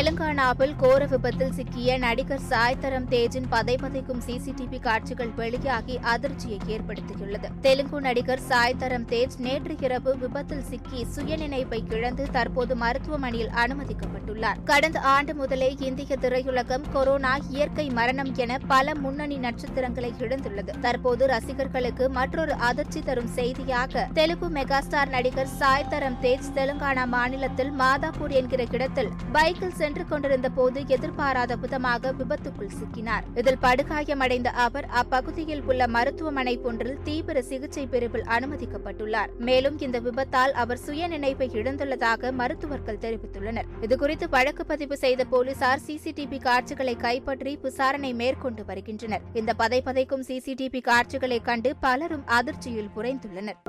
தெலுங்கானாவில் கோர விபத்தில் சிக்கிய நடிகர் சாய்தரம் தேஜின் பதைபதைக்கும் சிசிடிவி காட்சிகள் வெளியாகி அதிர்ச்சியை ஏற்படுத்தியுள்ளது. தெலுங்கு நடிகர் சாய்தரம் தேஜ் நேற்று இரவு விபத்தில் சிக்கி சுயநினைவை இழந்து தற்போது மருத்துவமனையில் அனுமதிக்கப்பட்டுள்ளார். கடந்த ஆண்டு முதலே இந்திய திரையுலகம் கொரோனா இயற்கை மரணம் என பல முன்னணி நட்சத்திரங்களை இழந்துள்ளது. தற்போது ரசிகர்களுக்கு மற்றொரு அதிர்ச்சி தரும் செய்தியாக தெலுங்கு மெகாஸ்டார் நடிகர் சாய்தரம் தேஜ் தெலுங்கானா மாநிலத்தில் மாதாப்பூர் என்கிற இடத்தில் பைக்கில் சென்று கொண்டிருந்த போது எதிர்பாராத விதமாக விபத்துக்குள் சிக்கினார். இதில் படுகாயமடைந்த அவர் அப்பகுதியில் உள்ள மருத்துவமனை ஒன்றில் தீவிர சிகிச்சை பிரிவில் அனுமதிக்கப்பட்டுள்ளார். மேலும் இந்த விபத்தால் அவர் சுய நினைவை இழந்துள்ளதாக மருத்துவர்கள் தெரிவித்துள்ளனர். இதுகுறித்து வழக்கு பதிவு செய்த போலீசார் சிசிடிவி காட்சிகளை கைப்பற்றி விசாரணை மேற்கொண்டு வருகின்றனர். இந்த பதைப்பதைக்கும் சிசிடிவி காட்சிகளை கண்டு பலரும் அதிர்ச்சியில் புரைந்துள்ளனர்.